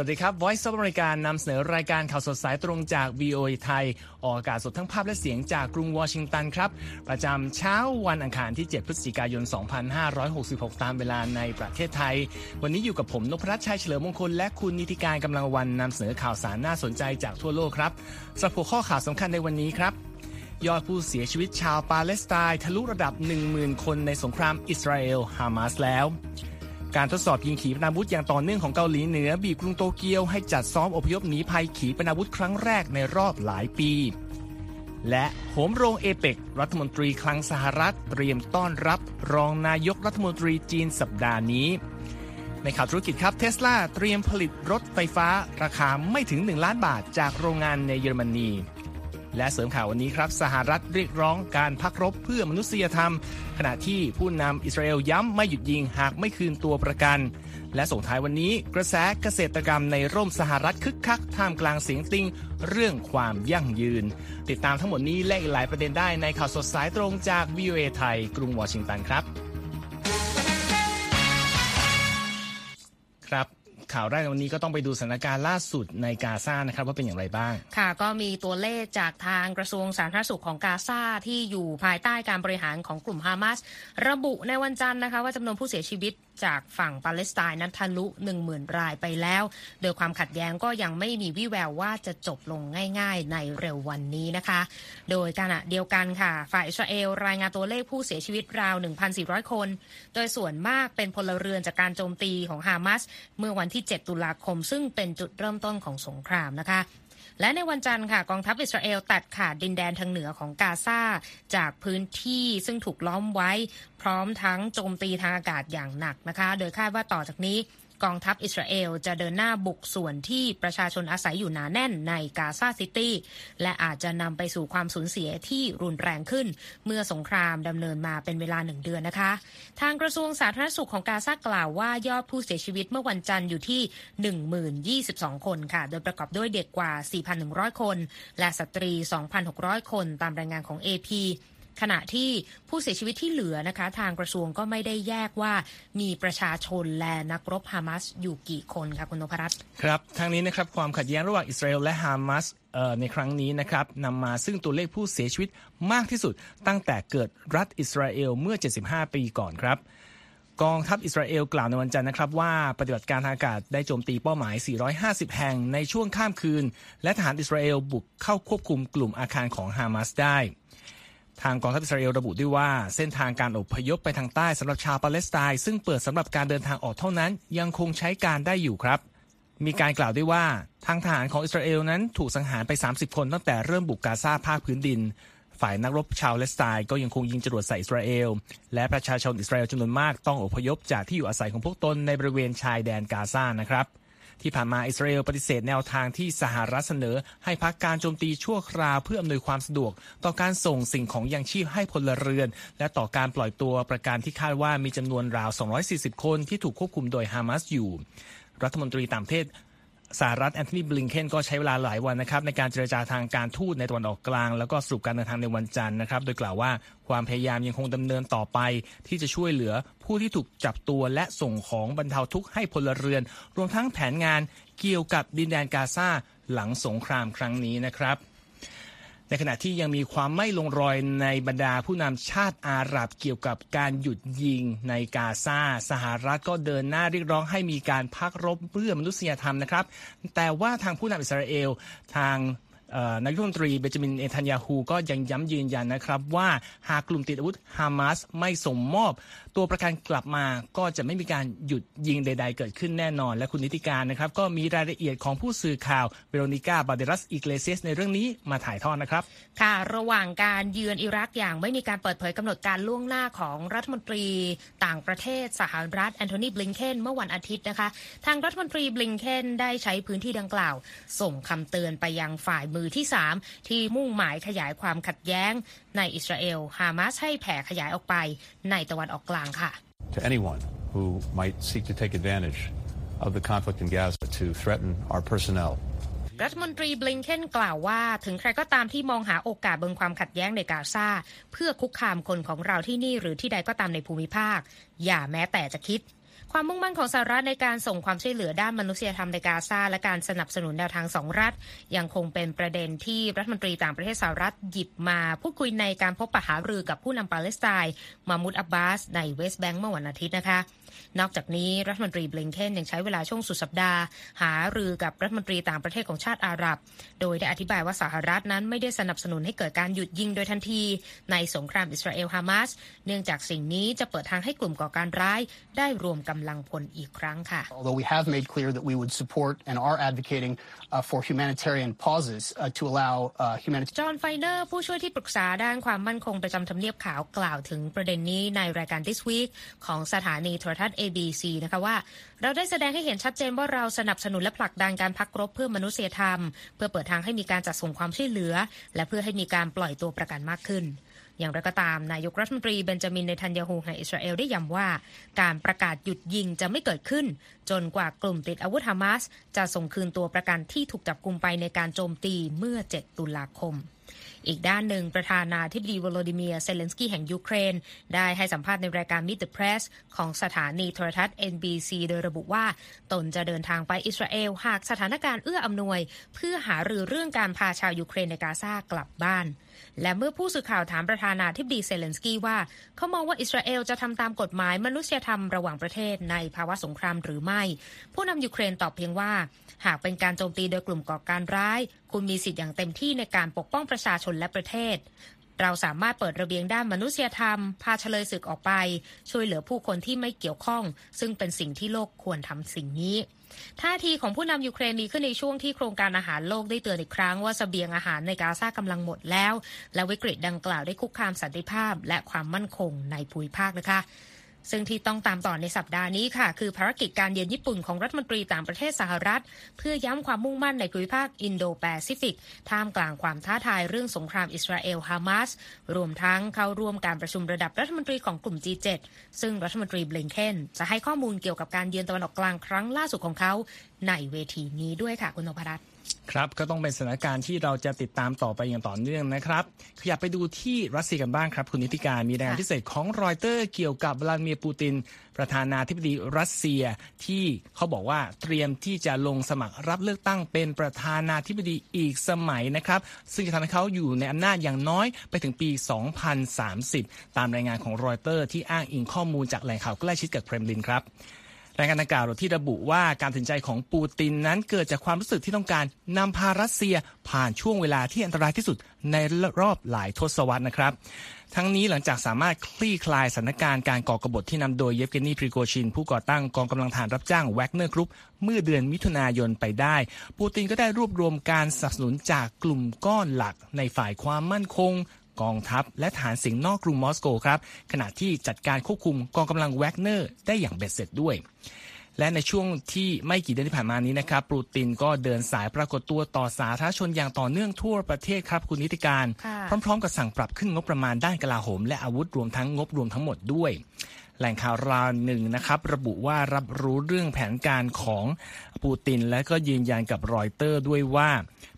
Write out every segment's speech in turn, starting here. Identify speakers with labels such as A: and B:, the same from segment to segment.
A: สวัสดีครับ Voice of America นำเสนอรายการข่าวสดสายตรงจาก VOA ไทย ออกอากาศสดทั้งภาพและเสียงจากกรุงวอชิงตันครับ ประจำเช้าวันอังคารที่ 7 พฤศจิกายน 2566 ตามเวลาในประเทศไทย วันนี้อยู่กับผมนพรัชชัยเฉลิมมงคล และคุณนิติการกำลังวันนำเสนอข่าวสารน่าสนใจจากทั่วโลกครับสำหรับหัวข้อข่าวสำคัญในวันนี้ครับยอดผู้เสียชีวิตชาวปาเลสไตน์ทะลุระดับ 10,000 คนในสงครามอิสราเอลฮามาสแล้ว การทดสอบยิงขีปนาวุธอย่างต่อเนื่องของเกาหลีเหนือบีบกรุงโตเกียวให้จัดซ้อมอพยพหนีภัยขีปนาวุธครั้งแรกในรอบหลายปี และโหมโรงเอเปกรัฐมนตรีคลังสหรัฐเตรียมต้อนรับรองนายกรัฐมนตรีจีนสัปดาห์นี้ในข่าวธุรกิจครับเทสลาเตรียมผลิตรถไฟฟ้า ราคาไม่ถึง 1 ล้านบาทจากโรงงานในเยอรมนี และเสริมข่าววันนี้ครับสหรัฐเรียกร้องการพักรบเพื่อมนุษยธรรม ขณะที่ผู้นำอิสราเอลย้ำไม่หยุดยิงหากไม่คืนตัวประกัน และส่งท้ายวันนี้กระแสเกษตรกรรมในร่มสหรัฐคึกคักท่ามกลางเสียงติงเรื่องความยั่งยืน ติดตามทั้งหมดนี้และอีกหลายประเด็นได้ในข่าวสดสายตรงจาก VOA ไทย กรุงวอชิงตันครับ ข่าวแรกในวันนี้ก็ต้องไปดูสถานการณ์ล่าสุดในกาซานะครับว่าเป็นอย่างไรบ้าง
B: ค่ะก็มีตัวเลขจากทางกระทรวงสาธารณสุขของกาซาที่อยู่ภายใต้การบริหารของกลุ่มฮามาสระบุในวันจันทร์นะคะว่าจำนวนผู้เสียชีวิต จากฝั่งปาเลสไตน์นั้นทะลุ 10,000 รายไปแล้ว โดยความขัดแย้งก็ยังไม่มีวี่แววว่าจะจบลงง่าย ๆ ในเร็ววันนี้นะคะ โดยขณะเดียวกันค่ะ ฝ่ายอิสราเอลรายงานตัวเลขผู้เสียชีวิตราว 1,400 คน โดยส่วนมากเป็นพลเรือนจากการโจมตีของฮามาสเมื่อวันที่ 7 ตุลาคม ซึ่งเป็นจุดเริ่มต้นของสงครามนะคะ และในวันจันทร์ค่ะกองทัพอิสราเอลตัดขาดดินแดนทางเหนือของกาซาจากพื้นที่ซึ่งถูกล้อมไว้ พร้อมทั้งโจมตีทางอากาศอย่างหนักนะคะ โดยคาดว่าต่อจากนี้ กองทัพอิสราเอลจะเดินหน้าบุกส่วนที่ประชาชนอาศัยอยู่หนาแน่นในกาซาซิตี้ และอาจจะนำไปสู่ความสูญเสียที่รุนแรงขึ้น เมื่อสงครามดำเนินมาเป็นเวลาหนึ่งเดือนนะคะ ทางกระทรวงสาธารณสุขของกาซากล่าวว่ายอดผู้เสียชีวิตเมื่อวันจันทร์อยู่ที่ 1022 คนค่ะ โดยประกอบด้วยเด็กกว่า 4,100 คน และสตรี 2,600 คนตามรายงานของ AP ขณะที่ผู้เสียชีวิตที่เหลือนะคะ ทางกระทรวงก็ไม่ได้แยกว่ามีประชาชนและนักรบฮามาสอยู่กี่คนคะคุณนพรัตน์
A: ครับทางนี้นะครับความขัดแย้งระหว่างอิสราเอลและฮามาสในครั้งนี้นะครับนำมาซึ่งตัวเลขผู้เสียชีวิตมากที่สุด ตั้งแต่เกิดรัฐอิสราเอลเมื่อ 75 ปีก่อนครับกองทัพอิสราเอลกล่าวในวันจันทร์นะครับว่าปฏิบัติการทางอากาศได้โจมตีเป้าหมาย 450 แห่งในช่วงข้ามคืน และทหารอิสราเอลบุกเข้าควบคุมกลุ่มอาคารของฮามาสได้ ทางกองทัพอิสราเอลระบุด้วยว่าเส้นทางการอพยพไปทางใต้สำหรับชาวปาเลสไตน์ซึ่งเปิดสำหรับการเดินทางออกเท่านั้น ยังคงใช้การได้อยู่ครับ มีการกล่าวด้วยว่า ทางทหารของอิสราเอลนั้นถูกสังหารไป 30 คนตั้งแต่เริ่มบุกกาซาภาคพื้นดิน ฝ่ายนักรบชาวปาเลสไตน์ก็ยังคงยิงจรวดใส่อิสราเอล และประชาชนอิสราเอลจำนวนมากต้องอพยพจากที่อยู่อาศัยของพวกตนในบริเวณชายแดนกาซานะครับ ที่ผ่านมาอิสราเอลปฏิเสธแนวทางที่สหรัฐเสนอ ให้พักการโจมตีชั่วคราวเพื่ออำนวยความสะดวก ต่อการส่งสิ่งของยังชีพให้พลเรือน และต่อการปล่อยตัวประกันที่คาดว่ามีจำนวนราว 240 คนที่ถูกควบคุมโดยฮามาสอยู่รัฐมนตรีต่างประเทศ สหรัฐแอนโทนีบลิงเคนก็ใช้เวลาหลายวันนะครับในการเจรจาทางการทูตในตะวันออกกลาง แล้วก็สรุปการเดินทางในวันจันทร์นะครับ โดยกล่าวว่าความพยายามยังคงดำเนินต่อไป ที่จะช่วยเหลือผู้ที่ถูกจับตัวและส่งของบรรเทาทุกข์ให้พลเรือน รวมทั้งแผนงานเกี่ยวกับดินแดนกาซาหลังสงครามครั้งนี้นะครับ ในขณะที่ยังมีความไม่ลงรอยในบรรดาผู้นำชาติอาหรับเกี่ยวกับการหยุดยิงในกาซาสหรัฐก็เดินหน้าเรียกร้องให้มีการพักรบเพื่อมนุษยธรรมนะครับ แต่ว่าทางผู้นำอิสราเอลทาง นายกรัฐมนตรีเบนจามินเนทันยาฮูก็ยังย้ำยืนยันนะครับว่าหากกลุ่มติดอาวุธฮามาสไม่ส่งมอบ ตัวประกันกลับมาก็จะไม่มีการหยุดยิงใด ๆ เกิดขึ้นแน่นอน และคุณนิธิกาญจน์นะครับก็มีรายละเอียดของผู้สื่อข่าวเวโรนิก้าบัลเดรัสอิเกลเซียสในเรื่องนี้มาถ่ายทอดนะครับ
B: ค่ะ ระหว่างการเยือนอิรักอย่างไม่มีการเปิดเผยกำหนดการล่วงหน้าของรัฐมนตรีต่างประเทศสหรัฐแอนโทนีบลิงเคนเมื่อวันอาทิตย์นะคะ ทางรัฐมนตรีบลิงเคนได้ใช้พื้นที่ดังกล่าว ส่งคำเตือนไปยังฝ่ายมือที่ 3 ที่มุ่งหมายขยายความขัดแย้ง ในอิสราเอลฮามาสให้แผ่ขยายออกไปในตะวันออกกลางค่ะ
C: to anyone who might seek to take advantage of the conflict in Gaza to threaten our personnel.
B: รัฐมนตรีบลิงเคนกล่าวว่าถึงใครก็ตามที่มองหาโอกาสบนความขัดแย้งในกาซาเพื่อคุกคามคนของเราที่นี่หรือที่ใดก็ตามในภูมิภาค อย่าแม้แต่จะคิด ความมุ่งมั่นของสหรัฐในการส่งความช่วยเหลือด้านมนุษยธรรมในกาซาและการสนับสนุนแนวทางสองรัฐ ยังคงเป็นประเด็นที่รัฐมนตรีต่างประเทศสหรัฐหยิบมาพูดคุยในการพบปะหารือกับผู้นำปาเลสไตน์มามุดอับบาสในเวสต์แบงก์เมื่อวันอาทิตย์นะคะ นอกจากนี้รัฐมนตรีบลิงเคนยังใช้เวลาช่วงสุดสัปดาห์ หารือกับรัฐมนตรีต่างประเทศของชาติอาหรับ โดยได้อธิบายว่าสหรัฐนั้นไม่ได้สนับสนุนให้เกิดการหยุดยิงโดยทันที ในสงครามอิสราเอลฮามาสเนื่องจากสิ่งนี้จะเปิดทางให้กลุ่มก่อการร้าย ได้รวมกำลังพลอีกครั้งค่ะ
D: Although we have made clear that we would support and are advocating uh, for humanitarian pauses uh, to allow uh, humanitarian
B: จอห์นไฟเนอร์ผู้ช่วยที่ปรึกษาด้านความมั่นคงประจำทำเนียบขาวกล่าวถึงประเด็นนี้ในรายการ This Week ของสถานีโทรทัศน์ ABC นะคะว่า เราได้แสดงให้เห็นชัดเจนว่าเราสนับสนุนและผลักดันการพักรบเพื่อมนุษยธรรม เพื่อเปิดทางให้มีการจัดส่งความช่วยเหลือ และเพื่อให้มีการปล่อยตัวประกันมากขึ้นอย่างไรก็ตาม นายกรัฐมนตรีเบนจามินเนทันยาฮูแห่งอิสราเอลได้ย้ำว่า การประกาศหยุดยิงจะไม่เกิดขึ้น จนกว่ากลุ่มติดอาวุธฮามาส จะส่งคืนตัวประกันที่ถูกจับกุมไปในการโจมตีเมื่อ 7 ตุลาคม อีกด้านหนึ่งประธานาธิบดีวโลดิเมียเซเลนสกี้แห่งยูเครน ได้ให้สัมภาษณ์ในรายการ Meet the Press ของสถานีโทรทัศน์ NBC โดยระบุว่า ตนจะเดินทางไปอิสราเอล หากสถานการณ์เอื้ออำนวย เพื่อหารือเรื่องการพาชาวยูเครนในกาซากลับบ้าน และเมื่อผู้สื่อข่าวถามประธานาธิบดีเซเลนสกี้ว่า เขามองว่าอิสราเอลจะทำตามกฎหมายมนุษยธรรมระหว่างประเทศในภาวะสงครามหรือไม่ ผู้นำยูเครนตอบเพียงว่า หากเป็นการโจมตีโดยกลุ่มก่อการร้าย คุณมีสิทธิ์อย่างเต็มที่ในการปกป้องประชาชนและประเทศ เราสามารถเปิดระเบียงด้านมนุษยธรรม พาเชลยศึกออกไป ช่วยเหลือผู้คนที่ไม่เกี่ยวข้อง ซึ่งเป็นสิ่งที่โลกควรทำสิ่งนี้ท่าทีของผู้นำยูเครนมีขึ้นในช่วงที่โครงการอาหารโลกได้เตือนอีกครั้งว่าเสบียงอาหารในกาซากำลังหมดแล้ว และวิกฤตดังกล่าวได้คุกคามสันติภาพ และความมั่นคงในภูมิภาคนะคะ ซึ่งที่ต้องตามต่อในสัปดาห์นี้ค่ะ คือภารกิจการเยือนญี่ปุ่นของรัฐมนตรีต่างประเทศสหรัฐ เพื่อย้ำความมุ่งมั่นในภูมิภาคอินโดแปซิฟิก ท่ามกลางความท้าทายเรื่องสงครามอิสราเอลฮามาสรวมทั้งเข้าร่วมการประชุมระดับรัฐมนตรีของกลุ่ม G7 ซึ่งรัฐมนตรีบลิงเคนจะให้ข้อมูลเกี่ยวกับการเยือนตะวันออกกลางครั้งล่าสุดของเขาในเวทีนี้ด้วยค่ะคุณนพรัตน์
A: ครับก็ต้องเป็นสถานการณ์ที่เราจะติดตามต่อไปอย่างต่อเนื่องนะครับ ขยับไปดูที่รัสเซียกันบ้างครับ คุณนิติการมีรายงานพิเศษของรอยเตอร์เกี่ยวกับวลาดิเมียร์ปูติน ประธานาธิบดีรัสเซียที่เขาบอกว่าเตรียมที่จะลงสมัครรับเลือกตั้งเป็นประธานาธิบดีอีกสมัยนะครับ ซึ่งจะทำให้เขาอยู่ในอำนาจอย่างน้อยไปถึงปี 2030 ตามรายงานของรอยเตอร์ที่อ้างอิงข้อมูลจากแหล่งข่าวใกล้ชิดกับเครมลินครับ รายงานดังกล่าวที่ระบุว่าการตัดสินใจของปูตินนั้นเกิดจากความรู้สึกที่ต้องการนำพารัสเซียผ่านช่วงเวลาที่อันตรายที่สุดในรอบหลายทศวรรษนะครับ ทั้งนี้หลังจากสามารถคลี่คลายสถานการณ์การก่อกบฏที่นำโดยเยฟเกนีพริโกชิน ผู้ก่อตั้งกองกำลังทหารรับจ้างแวกเนอร์กรุ๊ปเมื่อเดือนมิถุนายนไปได้ ปูตินก็ได้รวบรวมการสนับสนุนจากกลุ่มก้อนหลักในฝ่ายความมั่นคง กองทัพ และฐานสิงนอกกรุงมอสโกครับขณะที่จัดการควบคุมกองกำลังแวกเนอร์ได้อย่างเบ็ดเสร็จด้วยและในช่วงที่ไม่กี่เดือนที่ผ่านมานี้นะครับปูตินก็เดินสายปรากฏตัวต่อสาธารณชนอย่างต่อเนื่องทั่วประเทศครับคุณนิติการ
B: ค่ะ
A: พร้อม ๆ กับสั่งปรับขึ้นงบประมาณด้านกลาโหม และอาวุธรวมทั้งงบรวมทั้งหมดด้วยแหล่งข่าวรายหนึ่งนะครับระบุว่ารับรู้เรื่องแผนการของปูติน และก็ยืนยันกับรอยเตอร์ด้วยว่า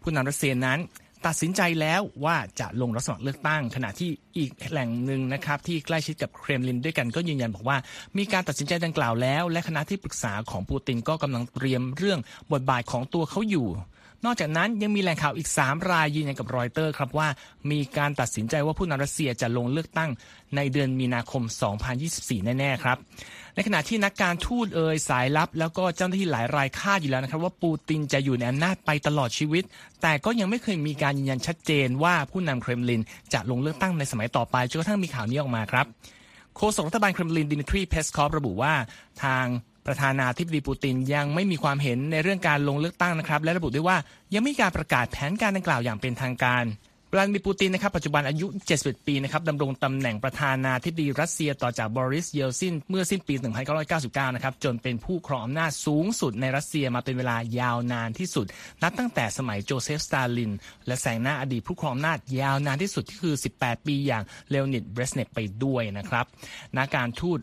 A: ผู้นำรัสเซียนั้น ตัดสินใจแล้วว่าจะลงรับสมัครเลือกตั้ง ขณะที่อีกแหล่งหนึ่งนะครับที่ใกล้ชิดกับเครมลินด้วยกันก็ยืนยันบอกว่า มีการตัดสินใจดังกล่าวแล้ว และคณะที่ปรึกษาของปูตินก็กำลังเตรียมเรื่องบทบาทของตัวเขาอยู่ นอกจากนั้นยังมีแหล่งข่าวอีก 3 รายยืนยันกับรอยเตอร์ครับว่า มีการตัดสินใจว่าผู้นำรัสเซียจะลงเลือกตั้งในเดือนมีนาคม 2024 แน่ๆครับ ในขณะที่นักการทูตเอ่อสายลับ แล้วก็เจ้าหน้าที่หลายรายคาดอยู่แล้วนะครับว่าปูตินจะอยู่ในอำนาจไปตลอดชีวิต แต่ก็ยังไม่เคยมีการยืนยันชัดเจนว่าผู้นำเครมลินจะลงเลือกตั้งในสมัยต่อไปจนกระทั่งมีข่าวนี้ออกมาครับโฆษกรัฐบาลเครมลินดิมิทรีเพสคอฟระบุว่าทางประธานาธิบดีปูตินยังไม่มีความเห็นในเรื่องการลงเลือกตั้งนะครับ และระบุด้วยว่ายังไม่มีการประกาศแผนการดังกล่าวอย่างเป็นทางการ วลาดิมีร์ปูตินนะครับปัจจุบันอายุ 71 ปีนะครับดำรงตำแหน่งประธานาธิบดีรัสเซียต่อจากบอริสเยลซินเมื่อสิ้นปี 1999 นะครับจนเป็นผู้ครองอำนาจสูงสุดในรัสเซียมาเป็นเวลายาวนานที่สุด นับตั้งแต่สมัยโจเซฟสตาลิน และแซงหน้าอดีตผู้ครองอำนาจยาวนานที่สุดที่คือ 18 ปีอย่างเลโอนิดเบรจเนฟไปด้วยนะครับนักการทูต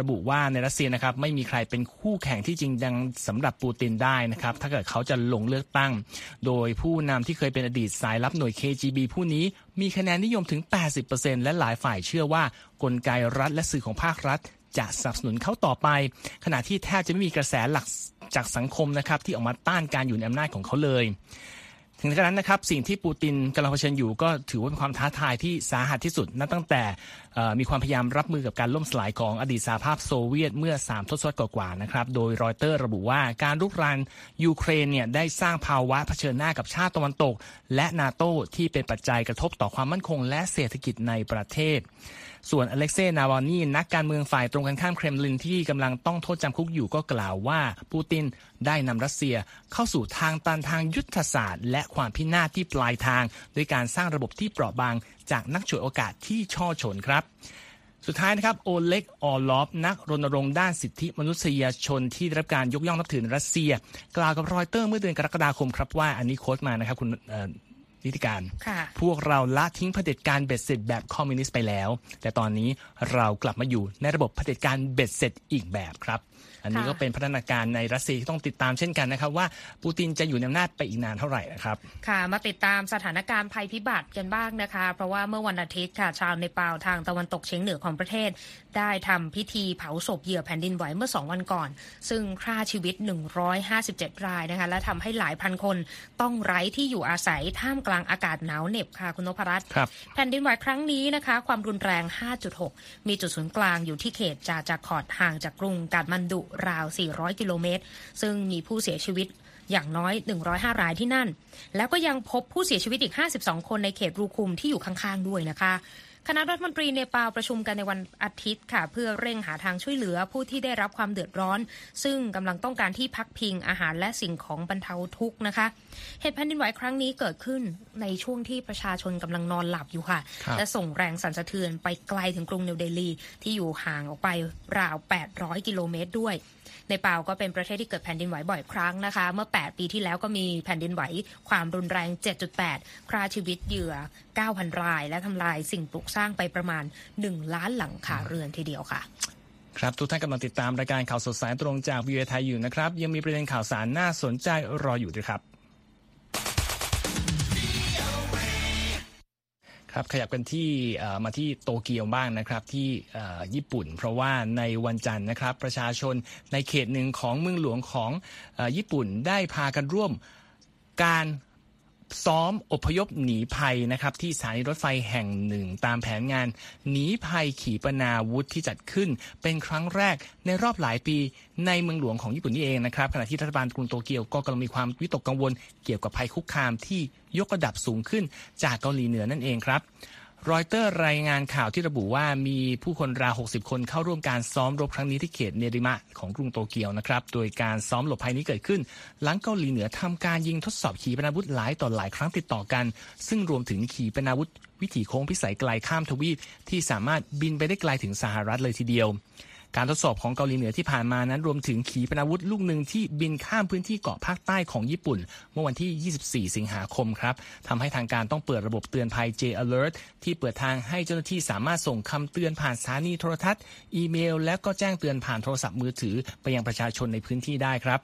A: ระบุว่าในรัสเซียนะครับไม่มีใครเป็นคู่แข่งที่จริงจังสำหรับปูตินได้นะครับถ้าเกิดเขาจะลงเลือกตั้ง โดยผู้นำที่เคยเป็นอดีตสายลับหน่วย KGB ผู้นี้มีคะแนนนิยมถึง 80%และหลายฝ่ายเชื่อว่ากลไกรัฐและสื่อของภาครัฐ จะสนับสนุนเขาต่อไป ขณะที่แทบจะไม่มีกระแสหลักจากสังคมนะครับที่ออกมาต้านการอยู่ในอำนาจของเขาเลย ถึงกระนั้นนะครับสิ่งที่ปูตินกำลังเผชิญอยู่ก็ถือว่าเป็นความท้าทายที่สาหัสที่สุด นับตั้งแต่มีความพยายามรับมือกับการล่มสลายของอดีตสหภาพโซเวียตเมื่อ 3 ทศวรรษกว่าๆนะครับโดยรอยเตอร์ระบุว่าการรุกรานยูเครนเนี่ยได้สร้างภาวะเผชิญหน้ากับชาติตะวันตก และนาโตที่เป็นปัจจัยกระทบต่อความมั่นคง และเศรษฐกิจในประเทศ ส่วนอเล็กเซย์นาวาลนีนักการเมืองฝ่ายตรงกันข้ามเครมลินที่กำลังต้องโทษจำคุกอยู่ก็กล่าวว่า ปูตินได้นำรัสเซียเข้าสู่ทางตันทางยุทธศาสตร์ และความพินาศที่ปลายทาง ด้วยการสร้างระบบที่เปราะบางจากนักฉวยโอกาสที่ฉ้อฉลครับสุดท้ายนะครับโอเล็กออร์ลอฟนักรณรงค์ด้านสิทธิมนุษยชนที่ได้รับการยกย่องนับถือในรัสเซีย กล่าวกับรอยเตอร์เมื่อเดือนกรกฎาคมครับว่าอันนี้ quote มานะครับคุณ นิติการ พวกเราละทิ้งเผด็จการเบ็ดเสร็จแบบคอมมิวนิสต์ไปแล้ว แต่ตอนนี้เรากลับมาอยู่ในระบบเผด็จการเบ็ดเสร็จอีกแบบครับ อันนี้ก็เป็นพัฒนาการในรัสเซียที่ต้องติดตามเช่นกันนะครับ ว่าปูตินจะอยู่ในอำนาจไปอีกนานเท่าไหร่นะครับ
B: ค่ะ มาติดตามสถานการณ์ภัยพิบัติกันบ้างนะคะ เพราะว่าเมื่อวันอาทิตย์ค่ะ ชาวเนปาลทางตะวันตกเฉียงเหนือของประเทศ ได้ทำพิธีเผาศพเหยื่อแผ่นดินไหวเมื่อ 2 วันก่อน ซึ่งฆ่าชีวิต 157 รายนะคะ และทำให้หลายพันคนต้องไร้ที่อยู่อาศัยท่ามกลางอากาศหนาวเหน็บค่ะคุณนพรัตน์แผ่นดินไหวครั้งนี้นะคะ ความรุนแรง 5.6 มีจุดศูนย์กลางอยู่ที่เขตจาจาคอดห่างจากกรุงกาดมันดุราว 400 กิโลเมตร ซึ่งมีผู้เสียชีวิตอย่างน้อย 105 รายที่นั่น แล้วก็ยังพบผู้เสียชีวิตอีก 52 คนในเขตรูคุมที่อยู่ข้างๆ ด้วยนะคะ คณะรัฐมนตรีเนปาลประชุมกันในวันอาทิตย์ค่ะ เพื่อเร่งหาทางช่วยเหลือผู้ที่ได้รับความเดือดร้อน ซึ่งกำลังต้องการที่พักพิงอาหารและสิ่งของบรรเทาทุกข์นะคะ เหตุแผ่นดินไหวครั้งนี้เกิดขึ้นในช่วงที่ประชาชนกำลังนอนหลับอยู่ค่ะ และส่งแรงสั่นสะเทือนไปไกลถึงกรุงนิวเดลีที่อยู่ห่างออกไปราว 800 กิโลเมตรด้วยในเปาก็เป็นประเทศที่เกิดแผ่นดินไหวบ่อยครั้งนะคะ เมื่อ 8 ปีที่แล้วก็มีแผ่นดินไหวความรุนแรง 7.8 คราชีวิตเหยื่อ 9,000 ราย และทำลายสิ่งปลูกสร้างไปประมาณ 1 ล้านหลังคาเรือนทีเดียวค่ะ
A: ครับทุกท่านกำลังติดตามรายการข่าวสดสายตรงจากวิวไทยอยู่นะครับ ยังมีประเด็นข่าวสารน่าสนใจรออยู่ด้วยครับครับขยับกันที่มาที่โตเกียวบ้างนะครับที่ญี่ปุ่น เพราะว่าในวันจันทร์นะครับ ประชาชนในเขตหนึ่งของเมืองหลวงของญี่ปุ่นได้พากันร่วมการ ซ้อมอพยพหนีภัยนะครับที่สถานีรถไฟแห่งหนึ่ง ตามแผนงานหนีภัยขีปนาวุธที่จัดขึ้น เป็นครั้งแรกในรอบหลายปีในเมืองหลวงของญี่ปุ่นนี่เองนะครับขณะที่รัฐบาลกรุงโตเกียวก็กำลังมีความวิตกกังวลเกี่ยวกับภัยคุกคามที่ยกระดับสูงขึ้นจากเกาหลีเหนือนั่นเองครับ รอยเตอร์รายงานข่าวที่ระบุว่ามีผู้คนราว 60 คนเข้าร่วมการซ้อมรบครั้งนี้ที่เขตเนริมะของกรุงโตเกียวนะครับ โดยการซ้อมหลบภัยนี้เกิดขึ้น หลังเกาหลีเหนือทำการยิงทดสอบขีปนาวุธหลายต่อหลายครั้งติดต่อกัน ซึ่งรวมถึงขีปนาวุธวิถีโค้งพิสัยไกลข้ามทวีปที่สามารถบินไปได้ไกลถึงสหรัฐเลยทีเดียว การทดสอบของเกาหลีเหนือที่ผ่านมานั้นรวมถึงขีปนาวุธลูกหนึ่งที่บินข้ามพื้นที่เกาะภาคใต้ของญี่ปุ่น เมื่อวันที่ 24 สิงหาคมครับทำให้ทางการต้องเปิดระบบเตือนภัย J Alert ที่เปิดทางให้เจ้าหน้าที่สามารถส่งคำเตือนผ่านสถานีโทรทัศน์ อีเมล และก็แจ้งเตือนผ่านโทรศัพท์มือถือ ไปยังประชาชนในพื้นที่ได้ครับ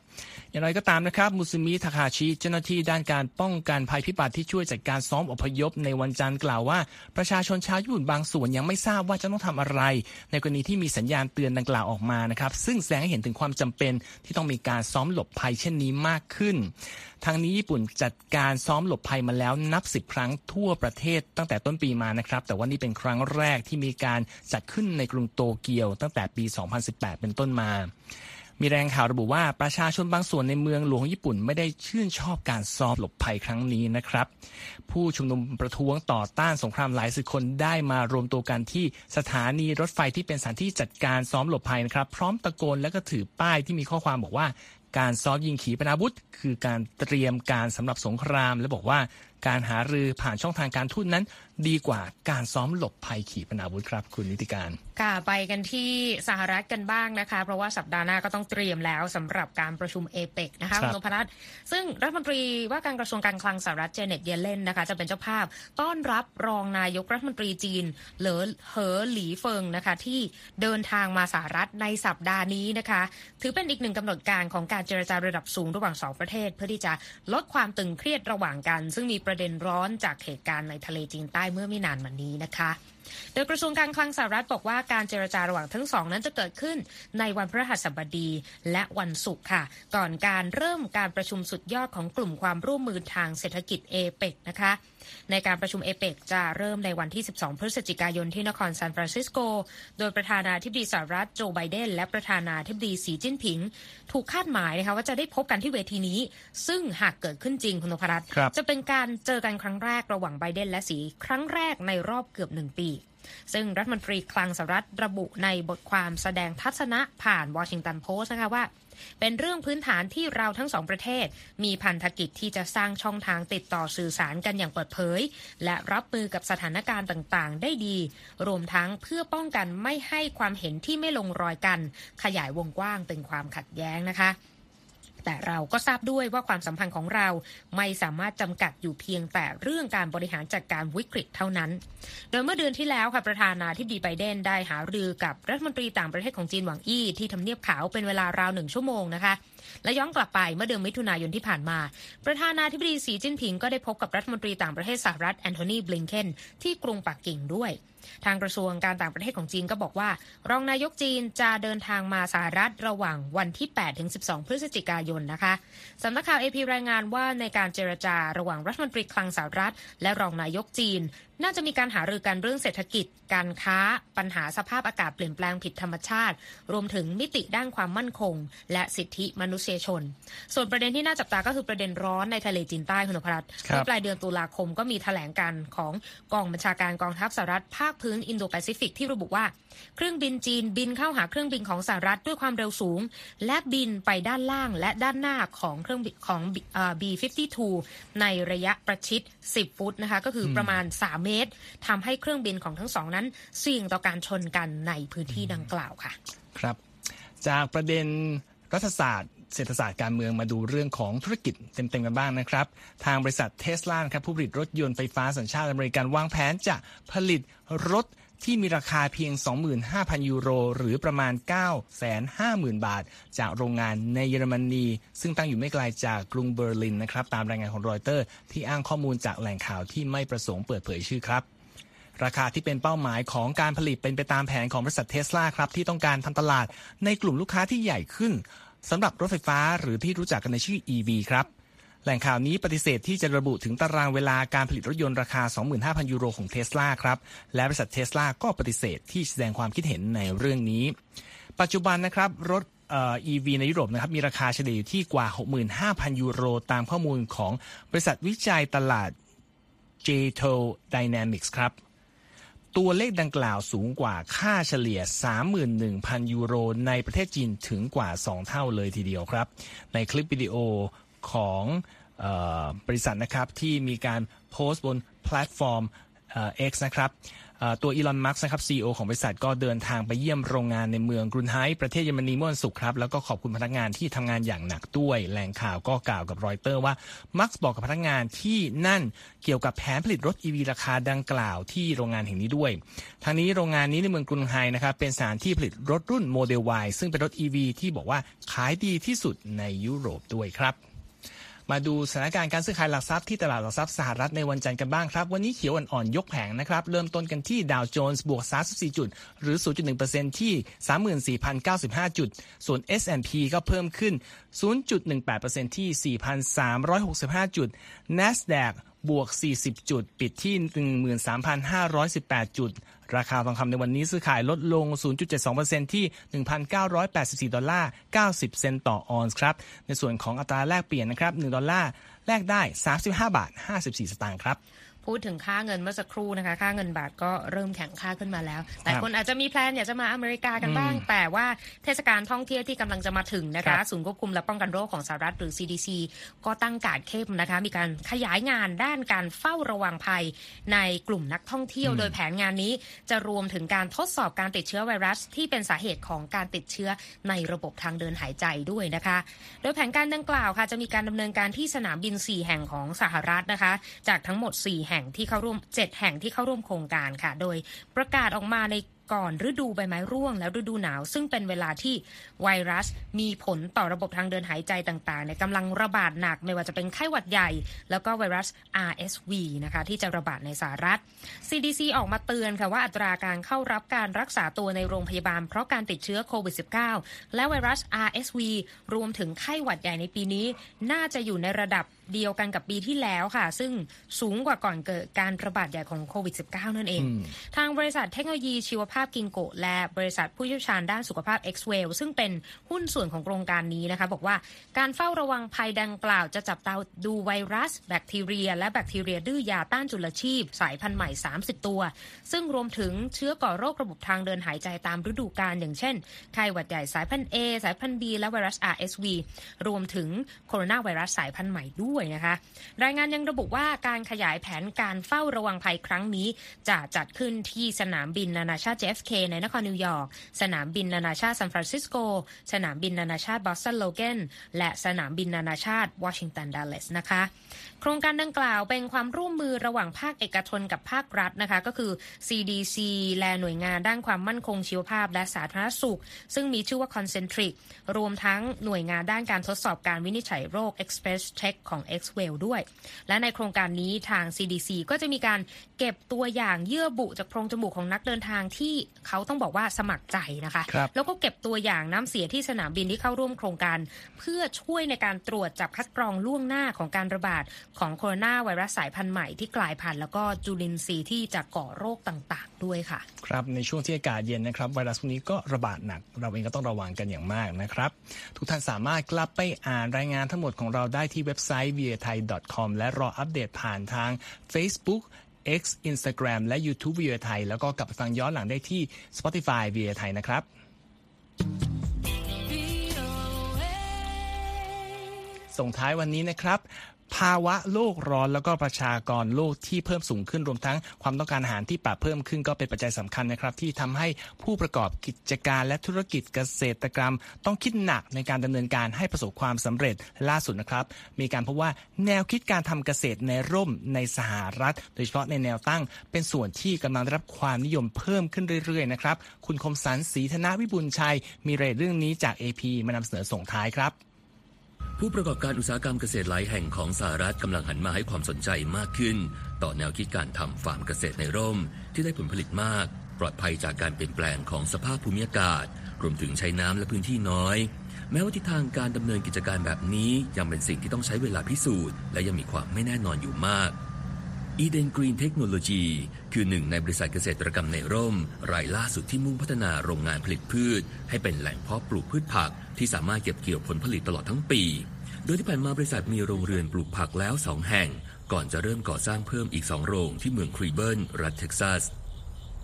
A: อย่างไรก็ตามนะครับมุสมิทาคาชิเจ้าหน้าที่ด้านการป้องกันภัยพิบัติที่ช่วยจัดการซ้อมอพยพในวันจันทร์กล่าวว่า ประชาชนชาวญี่ปุ่นบางส่วนยังไม่ทราบว่าจะต้องทำอะไร ในกรณีที่มีสัญญาณเตือนดังกล่าวออกมานะครับซึ่งแสดงให้เห็นถึงความจำเป็นที่ต้องมีการซ้อมหลบภัยเช่นนี้มากขึ้น ทางนี้ญี่ปุ่นจัดการซ้อมหลบภัยมาแล้วนับสิบครั้งทั่วประเทศตั้งแต่ต้นปีมานะครับ แต่ว่านี่เป็นครั้งแรกที่มีการจัดขึ้นในกรุงโตเกียวตั้งแต่ปี 2018 เป็นต้นมา มีแรงานข่าวระบุว่าประชาชนบางส่วนในเมืองหลวงญี่ปุ่นไม่ได้ชื่นชอบการซ้อมหลบภัยครั้งนี้นะครับ ผู้ชุมนุมประท้วงต่อต้านสงครามหลายสิบคนได้มารวมตัวกันที่สถานีรถไฟที่เป็นสถานที่จัดการซ้อมหลบภัยนะครับ พร้อมตะโกนและก็ถือป้ายที่มีข้อความบอกว่าการซ้อมยิงขีปนาวุธ คือการเตรียมการสำหรับสงคราม และบอกว่า การหารือผ่านช่องทางการทูตนั้น ดีกว่าการซ้อมหลบภัยขีปนาวุธครับ คุณนิติการ
B: ค่ะไปกันที่สหรัฐกันบ้างนะคะ เพราะว่าสัปดาห์หน้าก็ต้องเตรียมแล้วสำหรับการประชุมเอเปกนะคะคุณนพรัตน์ซึ่งรัฐมนตรีว่าการกระทรวงการคลังสหรัฐเจเน็ตเยเลนนะคะจะเป็นเจ้าภาพต้อนรับรองนายกรัฐมนตรีจีน เหลอเหอหลีเฟิงนะคะที่เดินทางมาสหรัฐในสัปดาห์นี้นะคะ ถือเป็นอีกหนึ่งกำหนดการของการเจรจาระดับสูงระหว่างสองประเทศ เพื่อที่จะลดความตึงเครียดระหว่างกัน ซึ่งมีประประเด็นร้อนจากเหตุการณ์ในทะเลจีนใต้เมื่อไม่นานมานี้นะคะ โดยกระทรวงการคลังสหรัฐบอกว่าการเจรจาระหว่างทั้งสองนั้นจะเกิดขึ้นในวันพฤหัสบดีและวันศุกร์ค่ะ ก่อนการเริ่มการประชุมสุดยอดของกลุ่มความร่วมมือทางเศรษฐกิจเอเปกนะคะ ในการประชุมเอเปกจะเริ่มในวันที่ 12 พฤศจิกายนที่นครซานฟรานซิสโก โดยประธานาธิบดีสหรัฐโจไบเดน และประธานาธิบดีสีจิ้นผิง ถูกคาดหมายนะคะว่าจะได้พบกันที่เวทีนี้ ซึ่งหากเกิดขึ้นจริงคุณนพรัตน์
A: ครับ
B: จะเป็นการเจอกันครั้งแรกระหว่างไบเดนและสีครั้งแรกในรอบเกือบหนึ่งปีซึ่งรัฐมนตรีคลังสหรัฐระบุในบทความแสดงทัศนะผ่านวอชิงตันโพสต์นะคะว่า เป็นเรื่องพื้นฐานที่เราทั้งสองประเทศ มีพันธกิจที่จะสร้างช่องทางติดต่อสื่อสารกันอย่างเปิดเผย และรับมือกับสถานการณ์ต่างๆ ได้ดี รวมทั้งเพื่อป้องกันไม่ให้ความเห็นที่ไม่ลงรอยกัน ขยายวงกว้างเป็นความขัดแย้งนะคะ แต่เราก็ทราบด้วยว่าความสัมพันธ์ของเราไม่สามารถจำกัดอยู่เพียงแต่เรื่องการบริหารจัดการวิกฤตเท่านั้น โดยเมื่อเดือนที่แล้วค่ะประธานาธิบดีไบเดนได้หารือกับรัฐมนตรีต่างประเทศของจีนหวังอี้ที่ทำเนียบขาวเป็นเวลาราวหนึ่งชั่วโมงนะคะและย้อนกลับไปเมื่อเดือนมิถุนายนที่ผ่านมา ประธานาธิบดีสีจิ้นผิงก็ได้พบกับรัฐมนตรีต่างประเทศสหรัฐแอนโทนีบลิงเคนที่กรุงปักกิ่งด้วย ทางกระทรวงการต่างประเทศของจีนก็บอกว่า รองนายกจีนจะเดินทางมาสหรัฐระหว่างวันที่ 8 ถึง 12 พฤศจิกายนนะคะสำนักข่าวเอพีรายงานว่าในการเจรจาระหว่างรัฐมนตรีคลังสหรัฐ และรองนายกจีน น่าจะมีการหารือกันเรื่องเศรษฐกิจ การค้า ปัญหาสภาพอากาศเปลี่ยนแปลงผิดธรรมชาติ รวมถึงมิติด้านความมั่นคง และสิทธิมนุษยชน ส่วนประเด็นที่น่าจับตาก็คือประเด็นร้อนในทะเลจีนใต้คุณนพรัตน์
A: ครับ
B: เมื่อปลายเดือนตุลาคมก็มีแถลงการของกองบัญชาการกองทัพสหรัฐภาคพื้นอินโดแปซิฟิกที่ระบุว่า เครื่องบินจีนบินเข้าหาเครื่องบินของสหรัฐด้วยความเร็วสูง และบินไปด้านล่างและด้านหน้าของเครื่องบินของเอ่อ B52 ในระยะประชิด 10 ฟุตนะคะก็คือประมาณ 3 เมตรทำให้เครื่องบินของทั้งสองนั้นเสี่ยงต่อการชนกันในพื้นที่ดังกล่าวค่ะ
A: ครับ จากประเด็นรัฐศาสตร์เศรษฐศาสตร์การเมืองมาดูเรื่องของธุรกิจเต็มๆกันบ้างนะครับ ทางบริษัทเทสลาครับผู้ผลิตรถยนต์ไฟฟ้าสัญชาติอเมริกันวางแผนจะผลิตรถ ที่มีราคาเพียง 25,000 ยูโร หรือประมาณ 950,000 บาท จากโรงงานในเยอรมนี ซึ่งตั้งอยู่ไม่ไกลจากกรุงเบอร์ลินนะครับตามรายงานของรอยเตอร์ ที่อ้างข้อมูลจากแหล่งข่าวที่ไม่ประสงค์เปิดเผยชื่อครับราคาที่เป็นเป้าหมายของการผลิตเป็นไปตามแผนของบริษัทเทสลาครับที่ต้องการทำตลาดในกลุ่มลูกค้าที่ใหญ่ขึ้นสำหรับรถไฟฟ้าหรือที่รู้จักกันในชื่อ EV ครับ แหล่งข่าวนี้ปฏิเสธที่จะระบุถึงตารางเวลาการผลิตรถยนต์ราคา 25,000 ยูโรของเทสลาครับ และบริษัทเทสลาก็ปฏิเสธที่แสดงความคิดเห็นในเรื่องนี้ ปัจจุบันนะครับรถเอ่อ EV ในยุโรปนะครับมีราคาเฉลี่ยอยู่ที่กว่า 65,000 ยูโร ตามข้อมูลของบริษัทวิจัยตลาด j t o Dynamics ครับตัวเลขดังกล่าวสูงกว่าค่าเฉลี่ย 31,000 ยูโร ในประเทศจีนถึงกว่า 2 เท่าเลยทีเดียวครับ ในคลิปวิดีโอ ของเอ่อบริษัทนะครับที่มีการโพสต์บนแพลตฟอร์มเอ่อ X นะครับตัวอีลอน มัสก์นะครับ CEO ของบริษัทก็เดินทางไปเยี่ยมโรงงานในเมืองกรุนไฮเดอประเทศเยอรมนีเมื่อวันศุกร์ครับแล้วก็ขอบคุณพนักงานที่ทำงานอย่างหนักด้วยแหล่งข่าวก็กล่าวกับรอยเตอร์ว่า มัสก์บอกกับพนักงานที่นั่นเกี่ยวกับแผนผลิตรถ EV ราคาดังกล่าวที่โรงงานแห่งนี้ด้วย ทางนี้โรงงานนี้ในเมืองกรุงไฮนะครับเป็นสถานที่ผลิตรถรุ่นโมเดล Y ซึ่งเป็นรถ EV ที่บอกว่าขายดีที่สุดในยุโรปด้วยครับ มาดูสถานการณ์การซื้อขายหลักทรัพย์ที่ตลาดหลักทรัพย์สหรัฐในวันจันทร์กันบ้างครับ วันนี้เขียวอ่อนๆยกแผงนะครับ เริ่มต้นกันที่ดาวโจนส์บวก 34 จุด หรือ 0.1%ที่ 34,095 จุด ส่วน S&P ก็เพิ่มขึ้น 0.18%ที่ 4,365 จุด NASDAQ บวก 40 จุด ปิดที่ 13,518 จุด ราคาทองคำในวันนี้ซื้อขายลดลง 0.72%ที่ 1,984 ดอลลาร์ 90 เซนต์ต่อออนซ์ครับ ในส่วนของอัตราแลกเปลี่ยนนะครับ 1 ดอลลาร์แลกได้ 35 บาท 54 สตางค์ครับ
B: พูดถึงค่าเงินเมื่อสักครู่นะคะ ค่าเงินบาทก็เริ่มแข็งค่าขึ้นมาแล้วแต่คนอาจจะมี plan อยากจะมาอเมริกากันบ้าง แต่ว่าเทศกาลท่องเที่ยวที่กำลังจะมาถึงนะ
A: ครั
B: คะ
A: บ
B: ศูนย์ควบคุมและป้องกันโรคของสหรัฐหรือ CDC ก็ตั้งการดเข้มนะคะ มีการขยายงานด้านการเฝ้าระวังภัยในกลุ่มนักท่องเที่ยว โดยแผนงานนี้จะรวมถึงการทดสอบการติดเชื้อไวรัส ที่เป็นสาเหตุของการติดเชื้อในระบบทางเดินหายใจด้วยนะคะ โดยแผนการดังกล่าวค่ะจะมีการดำเนินการที่สนามบิน 4 แห่งของสหรัฐนะคะ จากทั้งหมด 4แห่งที่เข้าร่วม 7 แห่งที่เข้าร่วมโครงการค่ะ โดยประกาศออกมาในก่อนฤดูใบไม้ร่วงแล้วฤดูหนาว ซึ่งเป็นเวลาที่ไวรัสมีผลต่อระบบทางเดินหายใจต่างๆในกำลังระบาดหนักไม่ว่าจะเป็นไข้หวัดใหญ่ แล้วก็ไวรัส RSV นะคะที่จะระบาดในสหรัฐ CDC ออกมาเตือนค่ะว่าอัตราการเข้ารับการรักษาตัวในโรงพยาบาล เพราะการติดเชื้อโควิด -19 และไวรัส RSV รวมถึงไข้หวัดใหญ่ในปีนี้ น่าจะอยู่ในระดับเดียวกันกับปีที่แล้วค่ะ ซึ่งสูงกว่าก่อนเกิดการระบาดใหญ่ของโควิด -19 นั่นเอง ทางบริษัทเทคโนโลยีชีวภาพกิงโกะและบริษัทผู้เชี่ยวชาญด้านสุขภาพ x w e l l ซึ่งเป็นหุ้นส่วนของโครงการนี้นะคะ บอกว่าการเฝ้าระวังภัยดังกล่าวจะจับตาดูไวรัส แบคทีเรีย และแบคทีเรียดื้อยาต้านจุลชีพ สายพันธุ์ใหม่ 30 ตัว ซึ่งรวมถึงเชื้อก่อโรคระบบทางเดินหายใจตามฤดูกาลอย่างเช่นไข้หวัดใหญ่สายพันธุ์ A สายพันธุ์ B และไวรัส RSV รวมถึงโคโรนาไวรัสสายพันธุ์ใหม่ด้วยนะคะ รายงานยังระบุว่าการขยายแผนการเฝ้าระวังภัยครั้งนี้ จะจัดขึ้นที่สนามบินนานาชาติ JFK ในนครนิวยอร์ก สนามบินนานาชาติซานฟรานซิสโก สนามบินนานาชาติบอสตันโลเกน และสนามบินนานาชาติวอชิงตันดัลเลสนะคะ โครงการดังกล่าวเป็นความร่วมมือระหว่างภาคเอกชนกับภาครัฐนะคะ ก็คือ CDC และหน่วยงานด้านความมั่นคงชีวภาพและสาธารณสุข ซึ่งมีชื่อว่า Concentric รวมทั้งหน่วยงานด้านการทดสอบการวินิจฉัยโรค Express Check ของ x w e l l ด้วย และในโครงการนี้ทาง CDC ก็จะมีการเก็บตัวอย่างเยื่อบุจากโพรงจมูกของนักเดินทางที่เขาต้องบอกว่าสมัครใจนะคะ
A: ครับ
B: แล้วก็เก็บตัวอย่างน้ำเสียที่สนามบินที่เข้าร่วมโครงการ เพื่อช่วยในการตรวจจับคัดกรองล่วงหน้าของการระบาดของโคโรนาไวรัสสายพันธุ์ใหม่ที่กลายพันธุ์แล้วก็จุลินทรีย์ที่จะก่อโรคต่างๆ ด้วยค่ะ
A: ครับในช่วงที่อากาศเย็นนะครับไวรัสพวกนี้ก็ระบาดหนัก เราเองก็ต้องระวังกันอย่างมากนะครับ ทุกท่านสามารถกลับไปอ่านรายงานทั้งหมดของเราได้ที่เว็บไซต์ v i a t h a i com และรออัปเดตผ่านทาง Facebook X Instagram และ YouTube v i a t h a i แล้วก็กลับไปฟังย้อนหลังได้ที่ Spotify v i a t h a i นะครับส่งท้ายวันนี้นะครับ ภาวะโลกร้อนแล้วก็ประชากรโลกที่เพิ่มสูงขึ้นรวมทั้งความต้องการอาหารที่ปรับเพิ่มขึ้นก็เป็นปัจจัยสำคัญนะครับ ที่ทำให้ผู้ประกอบกิจการและธุรกิจเกษตรกรรม ต้องคิดหนักในการดำเนินการให้ประสบความสำเร็จล่าสุดนะครับ มีการพบว่าแนวคิดการทำเกษตรในร่มในสหรัฐ โดยเฉพาะในแนวตั้ง เป็นส่วนที่กำลังได้รับความนิยมเพิ่มขึ้นเรื่อยๆนะครับคุณคมสันศรีธนวิบุญชัย มีรายเรื่องนี้จาก AP มานำเสนอส่งท้ายครับ
E: ผู้ประกอบการอุตสาหกรรมเกษตรหลายแห่งของสหรัฐกำลังหันมาให้ความสนใจมากขึ้น ต่อแนวคิดการทำฟาร์มเกษตรในร่ม ที่ได้ผลผลิตมาก ปลอดภัยจากการเปลี่ยนแปลงของสภาพภูมิอากาศ รวมถึงใช้น้ำและพื้นที่น้อย แม้ว่าทิศทางการดำเนินกิจการแบบนี้ ยังเป็นสิ่งที่ต้องใช้เวลาพิสูจน์ และยังมีความไม่แน่นอนอยู่มาก Eden Green Technology คือหนึ่งในบริษัทเกษตรกรรมในร่ม รายล่าสุดที่มุ่งพัฒนาโรงงานผลิตพืช ให้เป็นแหล่งเพาะปลูกพืชผัก ที่สามารถเก็บเกี่ยวผลผลิตตลอดทั้งปี โดยที่ผ่านมาบริษัทมีโรงเรือนปลูกผักแล้วสองแห่ง ก่อนจะเริ่มก่อสร้างเพิ่มอีกสองโรงที่เมืองคลีเบิร์น รัฐเท็กซัส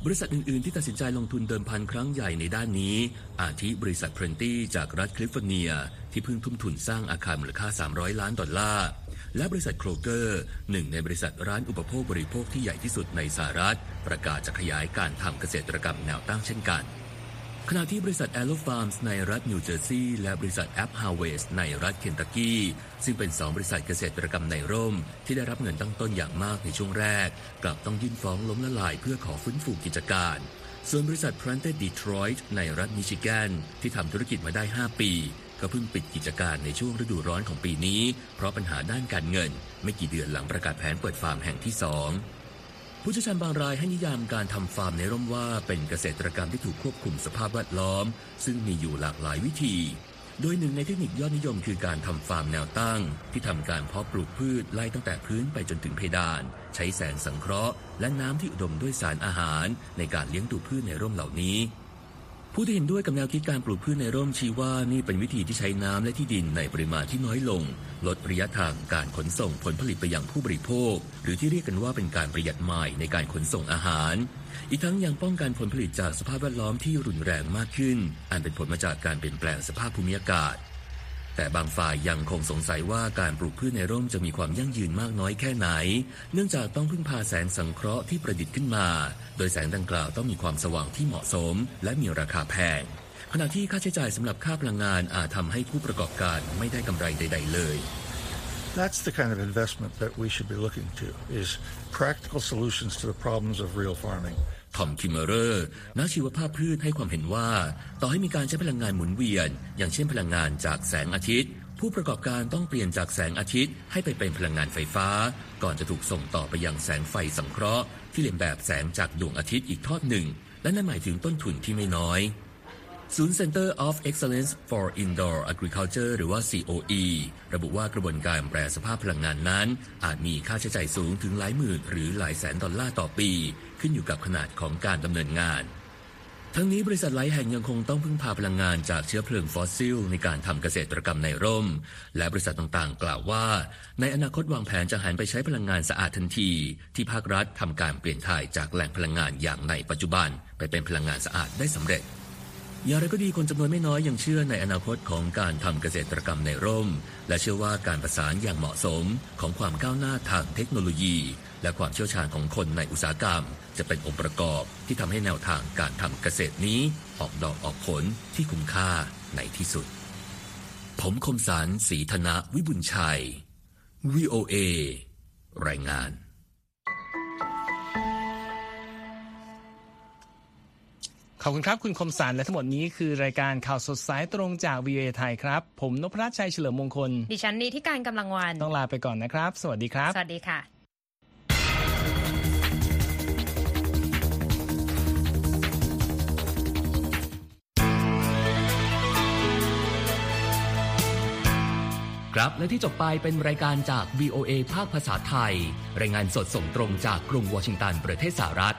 E: บริษัทอื่น ๆ ที่ตัดสินใจลงทุนเดิมพันครั้งใหญ่ในด้านนี้ อาทิบริษัท Plenty จากรัฐแคลิฟอร์เนีย ที่เพิ่งทุ่มทุนสร้างอาคารมูลค่า 300 ล้านดอลลาร์ และบริษัท Kroger หนึ่งในบริษัทร้านอุปโภคบริโภคที่ใหญ่ที่สุดในสหรัฐ ประกาศจะขยายการทำเกษตรกรรมแนวตั้งเช่นกัน ขณะที่บริษัท a อ r o Farms ในรัฐนิวเจอร์ซีย์และบริษัท App Harvest ในรัฐเคนตักกี้ ซึ่งเป็นสองบริษัทเกษตรกรรมในร่ม ที่ได้รับเงินตั้งต้นอย่างมากในช่วงแรก กลับต้องยื่นฟ้องล้มละลายเพื่อขอฟื้นฟูกิจการ ส่วนบริษัท Planted Detroit ในรัฐมิชิแกน ที่ทำธุรกิจมาได้ 5 ปี ก็เพิ่งปิดกิจการในช่วงฤดูร้อนของปีนี้ เพราะปัญหาด้านการเงิน ไม่กี่เดือนหลังประกาศแผนเปิดฟาร์มแห่งที่สอง ผู้เชี่ยวชาญบางรายให้นิยามการทำฟาร์มในร่มว่าเป็นเกษตรกรรมที่ถูกควบคุมสภาพแวดล้อม ซึ่งมีอยู่หลากหลายวิธี โดยหนึ่งในเทคนิคยอดนิยมคือการทำฟาร์มแนวตั้ง ที่ทำการเพาะปลูกพืชไล่ตั้งแต่พื้นไปจนถึงเพดาน ใช้แสงสังเคราะห์ และน้ำที่อุดมด้วยสารอาหาร ในการเลี้ยงดูพืชในร่มเหล่านี้ ผู้ที่เห็นด้วยกับแนวคิดการปลูกพืชในร่มชี้ว่านี่เป็นวิธีที่ใช้น้ำและที่ดินในปริมาณที่น้อยลง ลดระยะทางการขนส่งผลผลิตไปยังผู้บริโภค หรือที่เรียกกันว่าเป็นการประหยัดไม้ในการขนส่งอาหาร อีกทั้งยังป้องกันผลผลิตจากสภาพแวดล้อมที่รุนแรงมากขึ้น อันเป็นผลมาจากการเปลี่ยนแปลงสภาพภูมิอากาศ แต่บางฝ่ายยังคงสงสัยว่าการปลูกพืชในร่มจะมีความยั่งยืนมากน้อยแค่ไหน เนื่องจากต้องพึ่งพาแสงสังเคราะห์ที่ประดิษฐ์ขึ้นมา โดยแสงดังกล่าวต้องมีความสว่างที่เหมาะสม และมีราคาแพง ขณะที่ค่าใช้จ่ายสำหรับค่าพลังงานอาจทำให้ผู้ประกอบการไม่ได้กำไรใด ๆ เลย
F: That's the kind of investment that we should be looking to is practical solutions to the problems of real farming.
E: ทอมคิมเมอร์นักชีวภาพพืชให้ความเห็นว่า ต่อให้มีการใช้พลังงานหมุนเวียน อย่างเช่นพลังงานจากแสงอาทิตย์ ผู้ประกอบการต้องเปลี่ยนจากแสงอาทิตย์ ให้ไปเป็นพลังงานไฟฟ้า ก่อนจะถูกส่งต่อไปยังแสงไฟสังเคราะห์ ที่เลียนแบบแสงจากดวงอาทิตย์อีกทอดหนึ่ง และนั่นหมายถึงต้นทุนที่ไม่น้อย ศูนย์ Center of Excellence for Indoor Agriculture หรือว่า COE ระบุว่ากระบวนการแปรสภาพพลังงานนั้น อาจมีค่าใช้จ่ายสูงถึงหลายหมื่นหรือหลายแสนดอลลาร์ต่อปี ขึ้นอยู่กับขนาดของการดำเนินงาน ทั้งนี้บริษัทหลายแห่งยังคงต้องพึ่งพาพลังงานจากเชื้อเพลิงฟอสซิล ในการทำเกษตรกรรมในร่ม และบริษัทต่างๆ กล่าวว่า ในอนาคตวางแผนจะหันไปใช้พลังงานสะอาดทันที ที่ภาครัฐทำการเปลี่ยนถ่ายจากแหล่งพลังงานอย่างในปัจจุบัน ไปเป็นพลังงานสะอาดได้สำเร็จ อย่างไรก็ดีคนจำนวนไม่น้อยยังเชื่อในอนาคตของการทำเกษตรกรรมในร่ม และเชื่อว่าการประสานอย่างเหมาะสมของความก้าวหน้าทางเทคโนโลยี และความเชี่ยวชาญของคนในอุตสาหกรรม จะเป็นองค์ประกอบที่ทำให้แนวทางการทำเกษตรนี้ออกดอกออกผลที่คุ้มค่าในที่สุด ผมคมสารสีธนะวิบุญชัย VOA รายงาน
A: ขอบคุณครับ คุณคมสารและทั้งหมดนี้คือรายการข่าวสดสายตรงจาก VOA ไทยครับ ผมนพรัชชัยเฉลิมมงคล
B: ดิฉันนีที่การกำลังวัน
A: ต้องลาไปก่อนนะครับ สวัสดีครับ
B: สวัสดีค่ะ
E: ครับและที่จบไปเป็นรายการจาก VOA ภาคภาษาไทย รายงานสดส่งตรงจากกรุงวอชิงตันประเทศสหรัฐ